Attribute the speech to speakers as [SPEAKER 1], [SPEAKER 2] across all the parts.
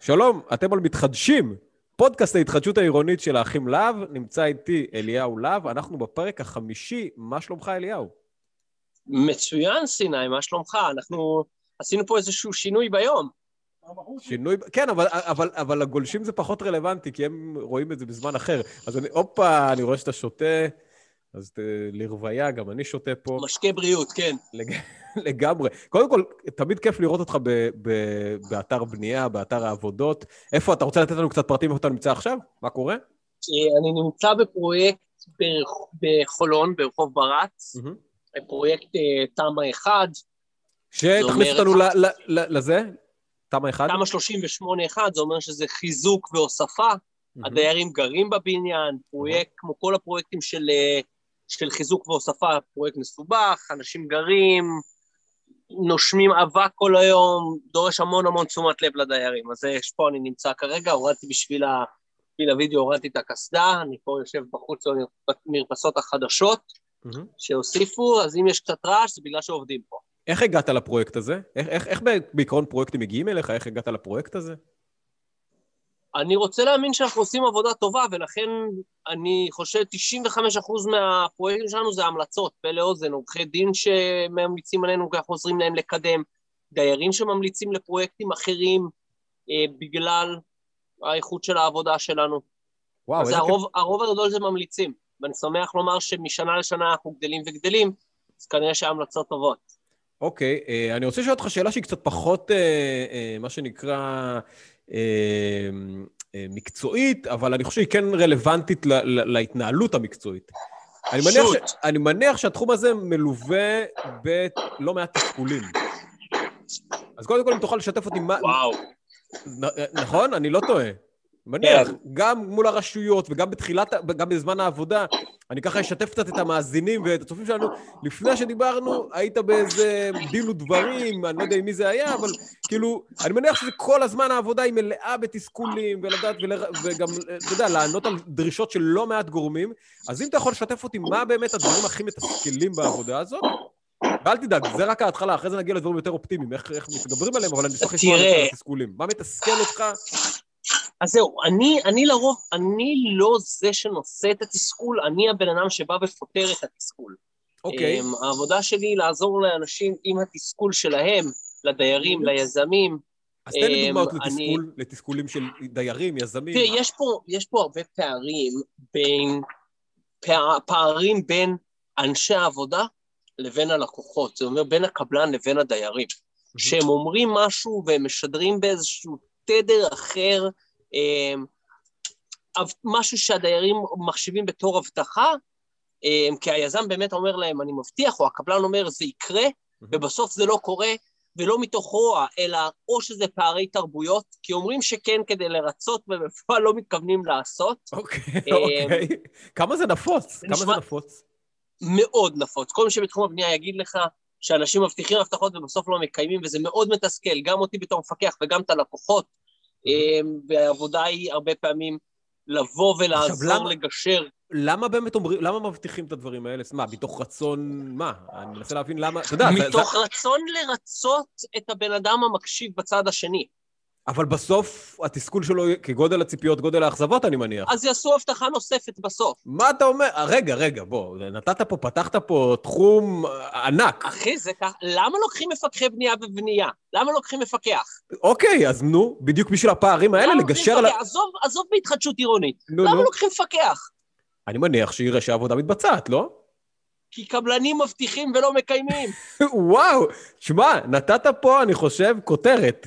[SPEAKER 1] שלום, אתם על מתחדשים, פודקאסט ההתחדשות העירונית של האחים להב, נמצא איתי אליהו להב, אנחנו בפרק החמישי, מה שלומך אליהו?
[SPEAKER 2] מצוין, סיני, מה שלומך? אנחנו עשינו פה איזשהו שינוי ביום.
[SPEAKER 1] שינוי, כן, אבל, אבל, אבל הגולשים זה פחות רלוונטי, כי הם רואים את זה בזמן אחר. אז אני, הופה, אני רואה שאתה שותה, אז ת, לרוויה, גם אני שותה פה.
[SPEAKER 2] משקה בריאות, כן.
[SPEAKER 1] לג... לגמרי. קודם כל, תמיד כיף לראות אותך ב, ב, באתר בנייה, באתר העבודות. איפה, אתה רוצה לתת לנו קצת פרטים איפה אתה נמצא עכשיו? מה קורה?
[SPEAKER 2] אני נמצא בפרויקט בחולון, ברחוב ברץ, mm-hmm. פרויקט אה, תמ"א 1.
[SPEAKER 1] שתכניס אותנו לזה, תמ"א 1?
[SPEAKER 2] תמ"א 38-1, זה אומר שזה חיזוק והוספה. Mm-hmm. הדיירים גרים בבניין, פרויקט, mm-hmm. כמו כל הפרויקטים של, אה, של חיזוק והוספה, פרויקט מסובך, אנשים גרים, נושמים אבק כל היום, דורש המון המון תשומת לב לדיירים. אז יש פה, אני נמצא כרגע, הורדתי בשביל, ה, בשביל הוידאו, הורדתי את הקסדה, אני פה יושב בחוץ במרפסות החדשות mm-hmm. שהוסיפו, אז אם יש קצת רעש, זה בגלל שעובדים פה.
[SPEAKER 1] איך הגעת לפרויקט הזה? איך, איך, איך בעיקרון פרויקטים מגיעים אליך? איך הגעת לפרויקט הזה?
[SPEAKER 2] אני רוצה להאמין שאנחנו עושים עבודה טובה, ולכן אני חושב 95% מהפרויקטים שלנו זה המלצות, פה לאוזן, עורכי דין שממליצים עלינו כי אנחנו עוזרים להם לקדם, דיירים שממליצים לפרויקטים אחרים אה, בגלל האיכות של העבודה שלנו. וואו, אז הרוב, כ... הרוב הגדול זה ממליצים, ואני שמח לומר שמשנה לשנה אנחנו גדלים וגדלים, אז כנראה שההמלצות טובות.
[SPEAKER 1] אוקיי, אה, אני רוצה לשאול אותך שאלה שהיא קצת פחות, אה, אה, מה שנקרא, מקצועית, אבל אני חושב שהיא כן רלוונטית להתנהלות המקצועית. אני מניח, ש, אני מניח שהתחום הזה מלווה בלא מעט תסכולים. אז קודם כל, אם תוכל לשתף אותי מה...
[SPEAKER 2] וואו.
[SPEAKER 1] נכון? אני לא טועה. מניח, כן. גם מול הרשויות וגם בתחילת, גם בזמן העבודה, אני ככה אשתף קצת את המאזינים ואת הצופים שלנו. לפני שדיברנו, היית באיזה דין ודברים, אני לא יודע עם מי זה היה, אבל כאילו, אני מניח שזה כל הזמן העבודה היא מלאה בתסכולים, ולדעת, ול, וגם, אתה יודע, לענות על דרישות של לא מעט גורמים. אז אם אתה יכול לשתף אותי, מה באמת הדברים הכי מתסכלים בעבודה הזאת? ואל תדאג, זה רק ההתחלה, אחרי זה נגיע לדברים יותר אופטימיים, איך, איך מתגברים עליהם, אבל אני אשמח לשמוע על התסכולים. מה מתסכל אותך
[SPEAKER 2] אז זהו, אני, אני לרוב, אני לא זה שנושא את התסכול, אני הבן אדם שבא ופותר את התסכול.
[SPEAKER 1] אוקיי. Okay.
[SPEAKER 2] אמ, העבודה שלי היא לעזור לאנשים עם התסכול שלהם, לדיירים, ליזמים.
[SPEAKER 1] אז תן לי אמ, דוגמאות לתסכול. לתסכולים של דיירים, יזמים.
[SPEAKER 2] תראה, יש יש פה הרבה פערים בין, פער, פערים בין אנשי העבודה לבין הלקוחות, זה אומר בין הקבלן לבין הדיירים. שהם אומרים משהו והם משדרים באיזשהו תדר אחר, אמ, משהו שהדיירים מחשיבים בתור הבטחה, אמ, כי היזם באמת אומר להם, אני מבטיח, או הקבלן אומר, זה יקרה, ובסוף זה לא קורה, ולא מתוך רוע, אלא או שזה פערי תרבויות, כי אומרים שכן כדי לרצות, ובפועל לא מתכוונים לעשות.
[SPEAKER 1] אוקיי, אמ, אוקיי. כמה זה נפוץ? כמה זה נפוץ?
[SPEAKER 2] מאוד נפוץ. כל מי שבתחום הבנייה יגיד לך שאנשים מבטיחים הבטחות ובסוף לא מקיימים, וזה מאוד מתסכל, גם אותי בתור מפקח וגם את הלקוחות. אמ, והעבודה היא הרבה פעמים לבוא ולעזור למה, לגשר.
[SPEAKER 1] למה באמת אומרים, למה מבטיחים את הדברים האלה? מה, מתוך רצון, מה? אני מנסה להבין למה, אתה יודע...
[SPEAKER 2] מתוך זה... רצון לרצות את הבן אדם המקשיב בצד השני.
[SPEAKER 1] אבל בסוף התסכול שלו כגודל הציפיות, גודל האכזבות, אני מניח.
[SPEAKER 2] אז יעשו הבטחה נוספת בסוף.
[SPEAKER 1] מה אתה אומר? רגע, רגע, בוא, נתת פה, פתחת פה תחום ענק.
[SPEAKER 2] אחי, זה ככה, למה לוקחים מפקחי בנייה ובנייה? למה לוקחים מפקח?
[SPEAKER 1] אוקיי, אז נו, בדיוק בשביל הפערים האלה, לגשר על...
[SPEAKER 2] עזוב, עזוב בהתחדשות עירונית. נו, למה נו. לוקחים מפקח?
[SPEAKER 1] אני מניח שיראה שהעבודה מתבצעת, לא?
[SPEAKER 2] כי קבלנים מבטיחים ולא מקיימים.
[SPEAKER 1] וואו, שמע, נתת פה, אני חושב, כותרת.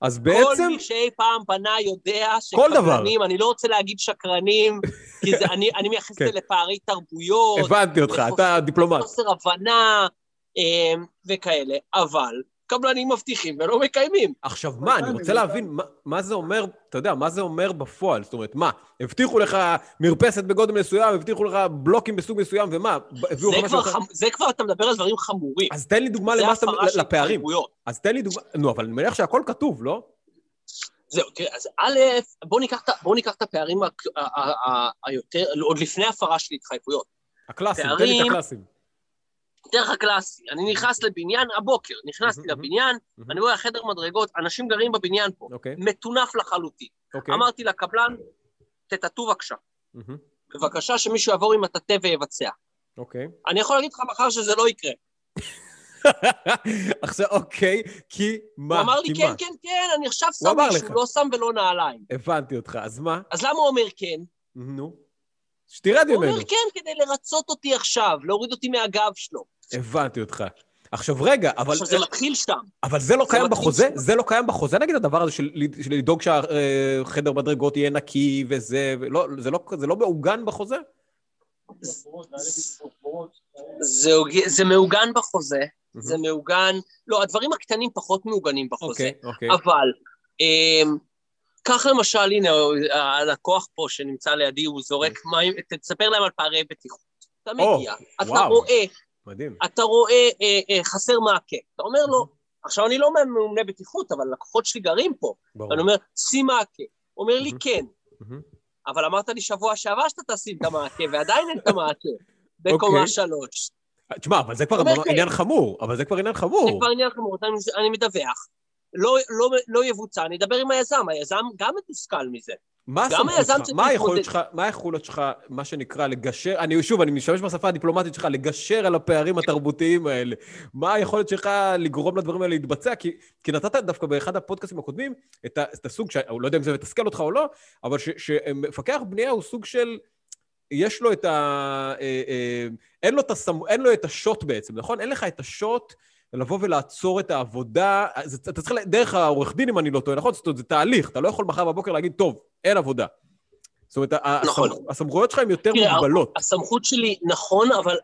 [SPEAKER 1] אז בעצם...
[SPEAKER 2] כל מי שאי פעם בנה יודע שקרנים, אני לא רוצה להגיד שקרנים, כי זה, אני, אני מייחס את זה כן. לפערי תרבויות.
[SPEAKER 1] הבנתי אותך, אתה דיפלומט.
[SPEAKER 2] חוסר הבנה אה, וכאלה, אבל קבלנים מבטיחים ולא מקיימים.
[SPEAKER 1] עכשיו, מה, אני רוצה להבין, מה, מה זה אומר, אתה יודע, מה זה אומר בפועל? זאת אומרת, מה, הבטיחו לך מרפסת בגודל מסוים, הבטיחו לך בלוקים בסוג מסוים, ומה,
[SPEAKER 2] הביאו לך משהו אחר? חמ... זה כבר, אתה מדבר על דברים חמורים.
[SPEAKER 1] אז תן לי דוגמה למה שאתה, לפערים. אז תן לי דוגמה, נו, אבל אני מניח שהכל כתוב, לא?
[SPEAKER 2] זהו, תראה, אז א', בוא ניקח, בוא ניקח את הפערים היותר, עוד לפני הפרה של התחייבויות.
[SPEAKER 1] הקלאסים, תן לי את הקלאסים.
[SPEAKER 2] דרך הקלאסי, אני נכנס לבניין הבוקר, נכנסתי
[SPEAKER 1] מהמם,
[SPEAKER 2] לבניין,
[SPEAKER 1] מהמם.
[SPEAKER 2] אני רואה חדר מדרגות, אנשים גרים בבניין פה,
[SPEAKER 1] אוקיי,
[SPEAKER 2] מטונף לחלוטין.
[SPEAKER 1] אוקיי.
[SPEAKER 2] אמרתי לקבלן, תטאטאו בבקשה.
[SPEAKER 1] מהמם,
[SPEAKER 2] בבקשה שמישהו יעבור עם הטאטא ויבצע.
[SPEAKER 1] אוקיי.
[SPEAKER 2] אני יכול להגיד לך מחר שזה לא יקרה.
[SPEAKER 1] עכשיו, אוקיי, כי מה?
[SPEAKER 2] הוא אמר לי, כן? כן, כן, אני עכשיו שם מישהו. לא שם ולא נעליים.
[SPEAKER 1] הבנתי אותך, אז מה?
[SPEAKER 2] אז למה הוא אומר כן?
[SPEAKER 1] נו. שתרד
[SPEAKER 2] הוא אומר
[SPEAKER 1] ממנו.
[SPEAKER 2] כן כדי לרצות אותי עכשיו, להוריד אותי מהגב שלו.
[SPEAKER 1] הבנתי אותך. עכשיו רגע, אבל...
[SPEAKER 2] עכשיו, זה מתחיל שם.
[SPEAKER 1] אבל זה לא
[SPEAKER 2] זה
[SPEAKER 1] קיים בחוזה?
[SPEAKER 2] שם.
[SPEAKER 1] זה לא קיים בחוזה, נגיד, הדבר הזה של של לדאוג שהחדר מדרגות יהיה נקי וזה, ולא- זה לא- זה לא מעוגן בחוזה?
[SPEAKER 2] זה, זה מעוגן בחוזה, זה מעוגן... לא, הדברים הקטנים פחות מעוגנים בחוזה.
[SPEAKER 1] אוקיי, אוקיי.
[SPEAKER 2] אבל, אמ, קח למשל, הנה, הלקוח פה שנמצא לידי, הוא זורק מים, תספר להם על פערי בטיחות. אתה
[SPEAKER 1] או,
[SPEAKER 2] מגיע, אתה. רואה,
[SPEAKER 1] מדהים.
[SPEAKER 2] אתה רואה אה, אה, חסר מעקה. אתה אומר לו, עכשיו, אני לא ממונה בטיחות, אבל לקוחות שלי גרים פה.
[SPEAKER 1] ברור.
[SPEAKER 2] אני אומר, שים מעקה. הוא אומר לי,
[SPEAKER 1] מהמם.
[SPEAKER 2] כן.
[SPEAKER 1] מהמם.
[SPEAKER 2] אבל אמרת לי שבוע שעבר שאתה תשים את המעקה, ועדיין אין את המעקה. בקומה
[SPEAKER 1] אוקיי.
[SPEAKER 2] שלוש.
[SPEAKER 1] תשמע, אבל זה כבר
[SPEAKER 2] כן.
[SPEAKER 1] עניין חמור, אבל זה כבר עניין חמור.
[SPEAKER 2] זה כבר עניין חמור, אני מדווח. לא, לא, לא יבוצע, אני אדבר עם היזם, היזם גם מתוסכל מזה.
[SPEAKER 1] מה הסמכות שלך? היכולת. שלך, מה היכולת שלך, מה שנקרא, לגשר, אני שוב, אני משתמש בשפה הדיפלומטית שלך, לגשר על הפערים התרבותיים האלה. מה היכולת שלך לגרום לדברים האלה להתבצע? כי, כי נתת דווקא באחד הפודקאסטים הקודמים את, את הסוג, שאני לא יודע אם זה מתסכל אותך או לא, אבל ש- שמפקח בנייה הוא סוג של... יש לו את ה... אה, אה, אין לו את, הסמ... אין לו את השוט בעצם, נכון? אין לך את השוט לבוא ולעצור את העבודה. זה, אתה צריך, דרך העורך דין, אם אני לא טועה, נכון? זאת אומרת, זה תהליך, אתה לא יכול מחר בבוקר להגיד, טוב, אין עבודה. זאת אומרת,
[SPEAKER 2] נכון.
[SPEAKER 1] הסמכ... הסמכויות שלך הן יותר
[SPEAKER 2] תראה,
[SPEAKER 1] מוגבלות.
[SPEAKER 2] הסמכות שלי, נכון, אבל...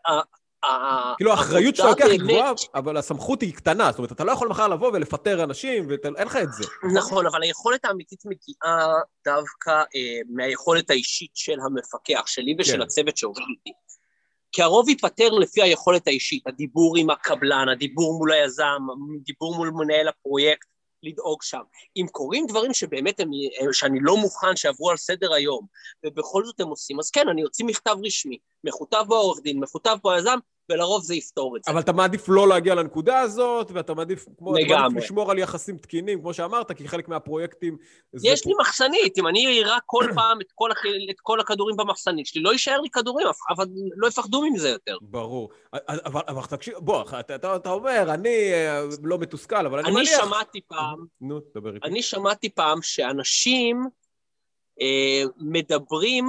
[SPEAKER 1] כאילו, האחריות שאתה לוקח היא גבוהה, אבל הסמכות היא קטנה. זאת אומרת, אתה לא יכול מחר לבוא ולפטר אנשים, ואין לך את זה.
[SPEAKER 2] נכון, אבל היכולת האמיתית מגיעה דווקא אה, מהיכולת האישית של המפקח, שלי ושל
[SPEAKER 1] כן.
[SPEAKER 2] הצוות שעובד איתי. כי הרוב ייפתר לפי היכולת האישית, הדיבור עם הקבלן, הדיבור מול היזם, דיבור מול מנהל הפרויקט, לדאוג שם. אם קורים דברים שבאמת הם, שאני לא מוכן שעברו על סדר היום, ובכל זאת הם עושים, אז כן, אני אוציא מכתב רשמי, מכותב בו העורך דין, מכותב בו היזם, ולרוב זה יפתור את זה.
[SPEAKER 1] אבל אתה מעדיף לא להגיע לנקודה הזאת, ואתה מעדיף, כמו, אתה מעדיף. לשמור על יחסים תקינים, כמו שאמרת, כי חלק מהפרויקטים...
[SPEAKER 2] יש
[SPEAKER 1] פה-
[SPEAKER 2] לי מחסנית, אם אני אירע כל פעם את כל. את כל הכדורים במחסנית שלי, לא יישאר לי כדורים, אבל לא יפחדו מזה יותר.
[SPEAKER 1] ברור. אבל, אבל תקשיב, בוא, אתה, אתה, אתה אומר, אני אה, לא מתוסכל, אבל אני,
[SPEAKER 2] אני
[SPEAKER 1] מניח...
[SPEAKER 2] שמעתי פעם,
[SPEAKER 1] נו, דבר איתי.
[SPEAKER 2] אני שמעתי פעם שאנשים אה, מדברים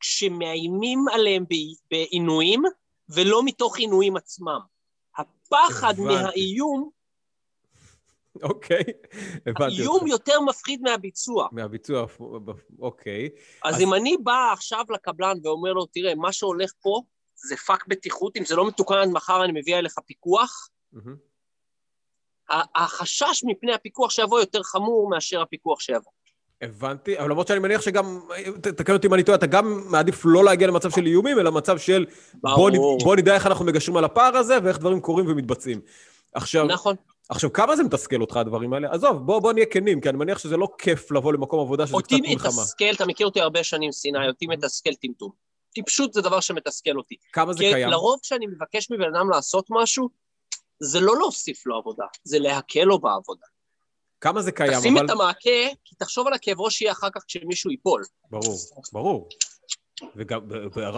[SPEAKER 2] כשמאיימים עליהם בעינויים, ולא מתוך עינויים עצמם. הפחד
[SPEAKER 1] הבנתי.
[SPEAKER 2] מהאיום,
[SPEAKER 1] אוקיי, הבנתי
[SPEAKER 2] האיום. יותר מפחיד מהביצוע.
[SPEAKER 1] מהביצוע, אוקיי.
[SPEAKER 2] אז,
[SPEAKER 1] אז-
[SPEAKER 2] אם אני בא עכשיו לקבלן ואומר לו, תראה, מה שהולך פה זה פאק בטיחות, אם זה לא מתוקן עד מחר אני מביא אליך פיקוח, החשש מפני הפיקוח שיבוא יותר חמור מאשר הפיקוח שיבוא.
[SPEAKER 1] הבנתי, אבל למרות שאני מניח שגם, תקן אותי אם אני טועה, אתה גם מעדיף לא להגיע למצב של איומים, אלא מצב של בוא. בוא נדע איך אנחנו מגשרים על הפער הזה ואיך דברים קורים ומתבצעים. עכשיו,
[SPEAKER 2] נכון.
[SPEAKER 1] עכשיו, כמה זה מתסכל אותך, הדברים האלה? עזוב, בוא, בוא נהיה כנים, כי אני מניח שזה לא כיף לבוא למקום עבודה שזה קצת
[SPEAKER 2] אותי
[SPEAKER 1] מלחמה.
[SPEAKER 2] מתסכל, אתה מכיר אותי הרבה שנים, סיני, אותי מתסכל טמטום. טיפשות זה דבר שמתסכל אותי.
[SPEAKER 1] כמה זה קיים?
[SPEAKER 2] לרוב כשאני מבקש מבן אדם לעשות משהו, זה לא להוסיף לו עבודה, זה להקל לו בעבודה.
[SPEAKER 1] כמה זה קיים,
[SPEAKER 2] תשים
[SPEAKER 1] אבל...
[SPEAKER 2] את המעקה, כי תחשוב על הכאב ראש שיהיה אחר כך כשמישהו ייפול.
[SPEAKER 1] ברור, ברור. וגם,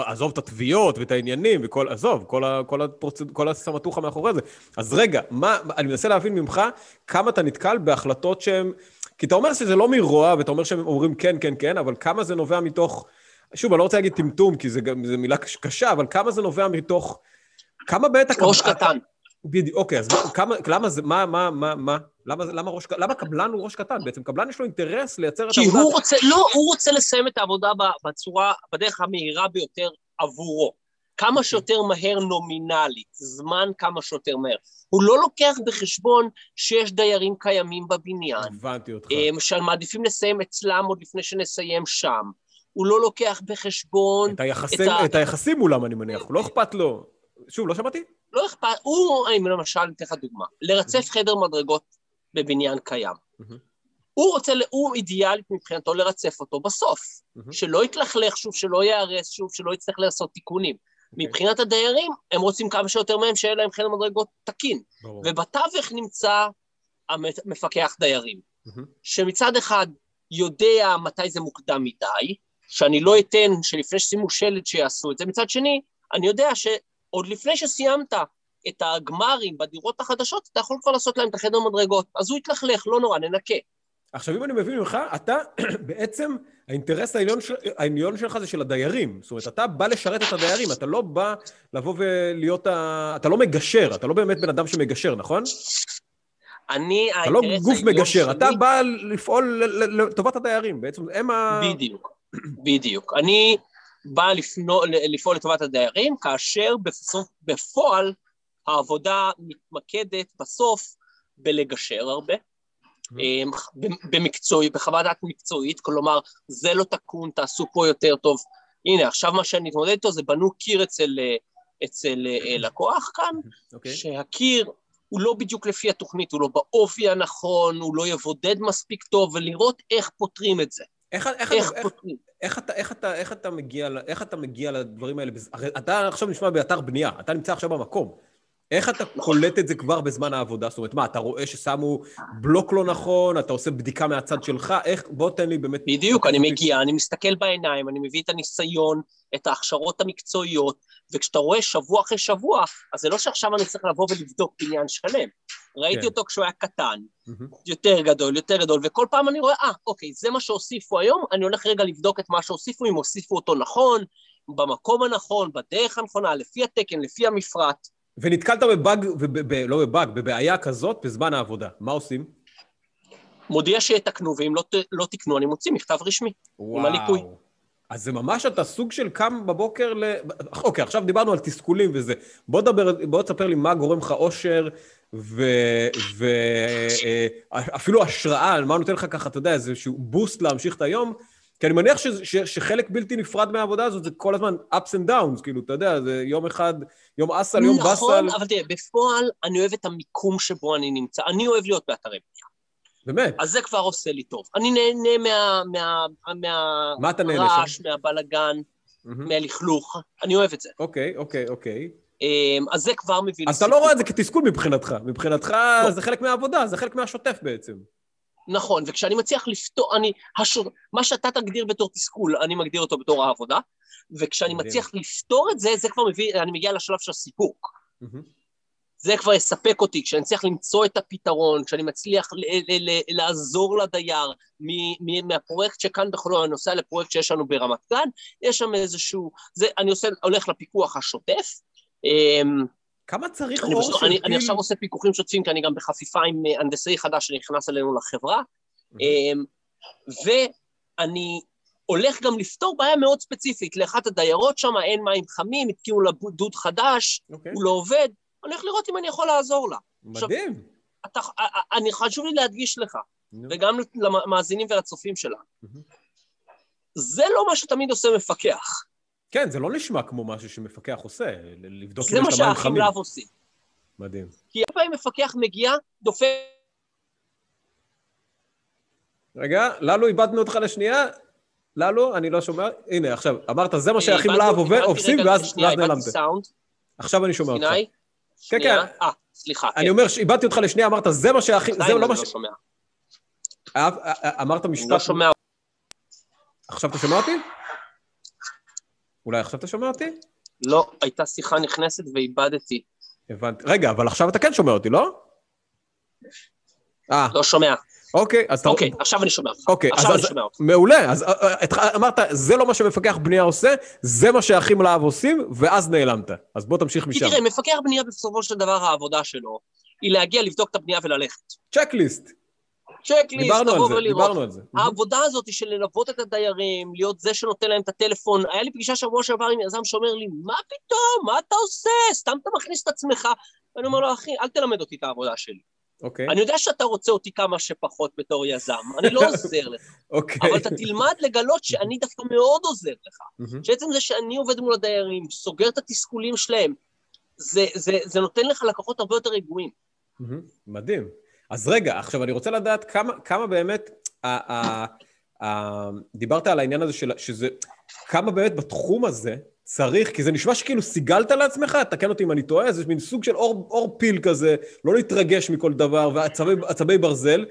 [SPEAKER 1] עזוב את התביעות ואת העניינים וכל, עזוב, כל, ה, כל, הפרוצד, כל הסמטוחה מאחורי זה. אז רגע, מה, אני מנסה להבין ממך כמה אתה נתקל בהחלטות שהן... כי אתה אומר שזה לא מרוע, ואתה אומר שהם אומרים כן, כן, כן, אבל כמה זה נובע מתוך... שוב, אני לא רוצה להגיד טמטום, כי זו מילה קש- קשה, אבל כמה זה נובע מתוך... כמה בעת... הקב-
[SPEAKER 2] ראש קטן.
[SPEAKER 1] בדיוק, אוקיי, אז מה- כמה, למה זה, מה, מה, מה, מה? למה, למה ראש, למה קבלן הוא ראש קטן בעצם? קבלן יש לו אינטרס לייצר את
[SPEAKER 2] כי
[SPEAKER 1] העבודה...
[SPEAKER 2] הוא רוצה, לא, הוא רוצה לסיים את העבודה בצורה, בדרך המהירה ביותר עבורו. כמה שיותר מהר נומינלית, זמן כמה שיותר מהר. הוא לא לוקח בחשבון שיש דיירים קיימים בבניין,
[SPEAKER 1] הבנתי אותך.
[SPEAKER 2] הם שמעדיפים לסיים אצלם עוד לפני שנסיים שם. הוא לא לוקח בחשבון,
[SPEAKER 1] את היחסים,
[SPEAKER 2] את ה-
[SPEAKER 1] את היחסים מולם, אני מניח. לא אכפת לו. שוב, לא שמעתי?
[SPEAKER 2] לא אכפת, הוא, אני למשל, אתן לך דוגמה, לרצף חדר מדרגות בבניין קיים.
[SPEAKER 1] מהמם.
[SPEAKER 2] הוא רוצה, הוא אידיאלית מבחינתו לרצף אותו בסוף.
[SPEAKER 1] מהמם.
[SPEAKER 2] שלא יתלכלך שוב, שלא ייהרס שוב, שלא יצטרך לעשות תיקונים. מבחינת הדיירים, הם רוצים כמה שיותר מהם שיהיה להם חדר מדרגות תקין.
[SPEAKER 1] ברור.
[SPEAKER 2] ובתווך נמצא המפקח דיירים,
[SPEAKER 1] מהמם.
[SPEAKER 2] שמצד אחד יודע מתי זה מוקדם מדי, שאני לא אתן שלפני ששימו שלט שיעשו את זה, מצד שני, אני יודע שעוד לפני שסיימת את הגמרים בדירות החדשות, אתה יכול כבר לעשות להם את החדר מדרגות. אז הוא יתלכלך, לא נורא, ננקה.
[SPEAKER 1] עכשיו, אם אני מבין ממך, אתה בעצם, האינטרס העליון, של, העליון שלך זה של הדיירים. זאת אומרת, אתה בא לשרת את הדיירים, אתה לא בא לבוא ולהיות ה... אתה לא מגשר, אתה לא באמת בן אדם שמגשר, נכון?
[SPEAKER 2] אני,
[SPEAKER 1] אתה לא גוף מגשר,
[SPEAKER 2] שלי-
[SPEAKER 1] אתה בא לפעול לטובת הדיירים. בעצם הם ה...
[SPEAKER 2] בדיוק, בדיוק. אני בא לפנו, לפעול לטובת הדיירים, כאשר בפועל העבודה מתמקדת בסוף בלגשר הרבה, אמ, במקצועי, בחוות דעת מקצועית, כלומר, זה לא תקון, תעשו פה יותר טוב. הנה, עכשיו מה שאני מתמודד איתו זה בנו קיר אצל, אה, אצל אה, לקוח כאן,
[SPEAKER 1] אוקיי.
[SPEAKER 2] שהקיר הוא לא בדיוק לפי התוכנית, הוא לא באופי הנכון, הוא לא יבודד מספיק טוב, ולראות איך פותרים את זה.
[SPEAKER 1] איך, איך,
[SPEAKER 2] איך
[SPEAKER 1] איך,
[SPEAKER 2] פותרים.
[SPEAKER 1] איך, אתה, איך, אתה, איך, אתה מגיע, איך אתה מגיע לדברים האלה? הרי אתה עכשיו נשמע באתר בנייה, אתה נמצא עכשיו במקום. איך אתה קולט את זה כבר בזמן העבודה? זאת אומרת, מה, אתה רואה ששמו בלוק לא נכון, אתה עושה בדיקה מהצד שלך, איך, בוא תן לי באמת...
[SPEAKER 2] בדיוק, אני מגיע, אני מסתכל בעיניים, אני מביא את הניסיון, את ההכשרות המקצועיות, וכשאתה רואה שבוע אחרי שבוע, אז זה לא שעכשיו אני צריך לבוא ולבדוק בניין שלם. ראיתי
[SPEAKER 1] כן.
[SPEAKER 2] אותו כשהוא היה קטן. יותר גדול, יותר גדול, וכל פעם אני רואה, אה, אוקיי, זה מה שהוסיפו היום, אני הולך רגע לבדוק את מה שהוסיפו, אם הוסיפו אותו נכון, במקום הנכון, בדרך הנכונה, לפי התקן, לפי המפרט.
[SPEAKER 1] ונתקלת בבאג, לא בבאג, בבעיה כזאת בזמן העבודה. מה עושים?
[SPEAKER 2] מודיע שיתקנו, ואם לא, לא תקנו, אני מוציא מכתב רשמי.
[SPEAKER 1] וואו.
[SPEAKER 2] הליקוי.
[SPEAKER 1] אז זה ממש אתה סוג של קם בבוקר ל... אוקיי, עכשיו דיברנו על תסכולים וזה. בוא דבר, בוא תספר לי מה גורם לך אושר ואפילו השראה, מה נותן לך ככה, אתה יודע, איזשהו בוסט להמשיך את היום. כי אני מניח ש, ש, שחלק בלתי נפרד מהעבודה הזאת זה כל הזמן ups and downs, כאילו, אתה יודע, זה יום אחד, יום אסל, יום באסל.
[SPEAKER 2] נכון, אבל תראה, בפועל אני אוהב את המיקום שבו אני נמצא. אני אוהב להיות באתרי בנייה.
[SPEAKER 1] באמת.
[SPEAKER 2] אז זה כבר עושה לי טוב. אני נהנה מה... מה... מה...
[SPEAKER 1] מה אתה נהנה
[SPEAKER 2] רעש,
[SPEAKER 1] שם?
[SPEAKER 2] מהבלגן,
[SPEAKER 1] מהמם.
[SPEAKER 2] מהלכלוך. אני אוהב את זה.
[SPEAKER 1] אוקיי, אוקיי, אוקיי.
[SPEAKER 2] אמ, אז זה כבר מביא
[SPEAKER 1] אז אתה לא. רואה את זה כתסכול מבחינתך. מבחינתך
[SPEAKER 2] לא.
[SPEAKER 1] זה חלק מהעבודה, זה חלק מהשוטף בעצם.
[SPEAKER 2] נכון, וכשאני מצליח לפתור, אני, הש... מה שאתה תגדיר בתור תסכול, אני מגדיר אותו בתור העבודה, וכשאני
[SPEAKER 1] מדהים.
[SPEAKER 2] מצליח לפתור את זה, זה כבר מביא, אני מגיע לשלב של הסיפוק.
[SPEAKER 1] מהמם.
[SPEAKER 2] זה כבר יספק אותי, כשאני מצליח למצוא את הפתרון, כשאני מצליח ל- ל- ל- לעזור לדייר מ- מ- מהפרויקט שכאן בחולון, אני נוסע לפרויקט שיש לנו ברמת גן, יש שם איזשהו, זה, אני עושה, הולך לפיקוח השוטף, אמ,
[SPEAKER 1] כמה צריך
[SPEAKER 2] אני,
[SPEAKER 1] אור של
[SPEAKER 2] אני, אני
[SPEAKER 1] טיל?
[SPEAKER 2] עכשיו עושה פיקוחים שוטפים, כי אני גם בחפיפה עם אה, הנדסאי חדש שנכנס אלינו לחברה, אמ, ואני הולך גם לפתור בעיה מאוד ספציפית, לאחת הדיירות שם אין מים חמים, התקיעו לה דוד חדש,
[SPEAKER 1] אוקיי,
[SPEAKER 2] הוא לא עובד, אני הולך לראות אם אני יכול לעזור לה.
[SPEAKER 1] מדהים.
[SPEAKER 2] אתה, אני חשוב לי להדגיש לך,
[SPEAKER 1] נו,
[SPEAKER 2] וגם למאזינים ולצופים שלנו.
[SPEAKER 1] מהמם.
[SPEAKER 2] זה לא מה שתמיד עושה מפקח.
[SPEAKER 1] כן, זה לא נשמע כמו משהו שמפקח עושה, לבדוק
[SPEAKER 2] זה
[SPEAKER 1] אם
[SPEAKER 2] מה
[SPEAKER 1] יש לה מים
[SPEAKER 2] שהאחים
[SPEAKER 1] חמים.
[SPEAKER 2] להב עושים.
[SPEAKER 1] מדהים.
[SPEAKER 2] כי הרבה פעמים מפקח מגיע, דופק,
[SPEAKER 1] רגע, ללו, איבדנו אותך לשנייה? ללו, אני לא שומע. הנה, עכשיו, אמרת, זה מה שהאחים להב
[SPEAKER 2] איבדתי
[SPEAKER 1] עושים, ואז נעלמת. עכשיו אני שומע אותך. כן. כן.
[SPEAKER 2] אה, סליחה.
[SPEAKER 1] אני אומר, איבדתי אותך לשנייה, אמרת, זה מה שהאחים... זה לא
[SPEAKER 2] אני
[SPEAKER 1] מה
[SPEAKER 2] לא
[SPEAKER 1] ש...
[SPEAKER 2] שומע.
[SPEAKER 1] אה, אה, אמרת
[SPEAKER 2] אני
[SPEAKER 1] משפט...
[SPEAKER 2] לא שומע.
[SPEAKER 1] עכשיו אתה שומע אותי? אולי עכשיו אתה שומע אותי?
[SPEAKER 2] לא, הייתה שיחה נכנסת ואיבדתי.
[SPEAKER 1] הבנתי. רגע, אבל עכשיו אתה כן שומע אותי, לא? אה,
[SPEAKER 2] לא שומע.
[SPEAKER 1] אוקיי, אז אתה...
[SPEAKER 2] אוקיי, עכשיו אני שומע אותך.
[SPEAKER 1] אוקיי, אז,
[SPEAKER 2] עכשיו אני
[SPEAKER 1] אז
[SPEAKER 2] שומע אותך.
[SPEAKER 1] מעולה. אז אה, אה, אמרת, זה לא מה שמפקח בנייה עושה, זה מה שהאחים להב עושים, ואז נעלמת. אז בוא תמשיך משם.
[SPEAKER 2] תראה, מפקח בנייה בסופו של דבר העבודה שלו היא להגיע, לבדוק את הבנייה וללכת.
[SPEAKER 1] צ'קליסט.
[SPEAKER 2] צ'קליסט,
[SPEAKER 1] דיברנו על
[SPEAKER 2] לבוא
[SPEAKER 1] זה,
[SPEAKER 2] ולראות.
[SPEAKER 1] דיברנו על זה.
[SPEAKER 2] העבודה הזאת היא של ללוות את הדיירים, להיות זה שנותן להם את הטלפון. היה לי פגישה שבוע שעבר עם יזם שאומר לי, מה פתאום, מה אתה עושה? סתם אתה מכניס את עצמך. ואני אומר לו, אחי, אל תלמד אותי את העבודה שלי.
[SPEAKER 1] אוקיי,
[SPEAKER 2] אני יודע שאתה רוצה אותי כמה שפחות בתור יזם, אני לא עוזר לך,
[SPEAKER 1] אוקיי.
[SPEAKER 2] אבל אתה תלמד לגלות שאני דווקא מאוד עוזר לך.
[SPEAKER 1] מהמם.
[SPEAKER 2] שעצם זה שאני עובד מול הדיירים, סוגר את התסכולים שלהם, זה, זה, זה נותן לך לקוחות הרבה יותר רגועים.
[SPEAKER 1] מהמם. מדהים. אז רגע, עכשיו אני רוצה לדעת כמה, כמה באמת, ה, ה, ה, דיברת על העניין הזה של, שזה, כמה באמת בתחום הזה צריך, כי זה נשמע שכאילו סיגלת לעצמך, תקן אותי אם אני טועה, זה מין סוג של אור, אור פיל כזה, לא להתרגש מכל דבר, ועצבי ברזל.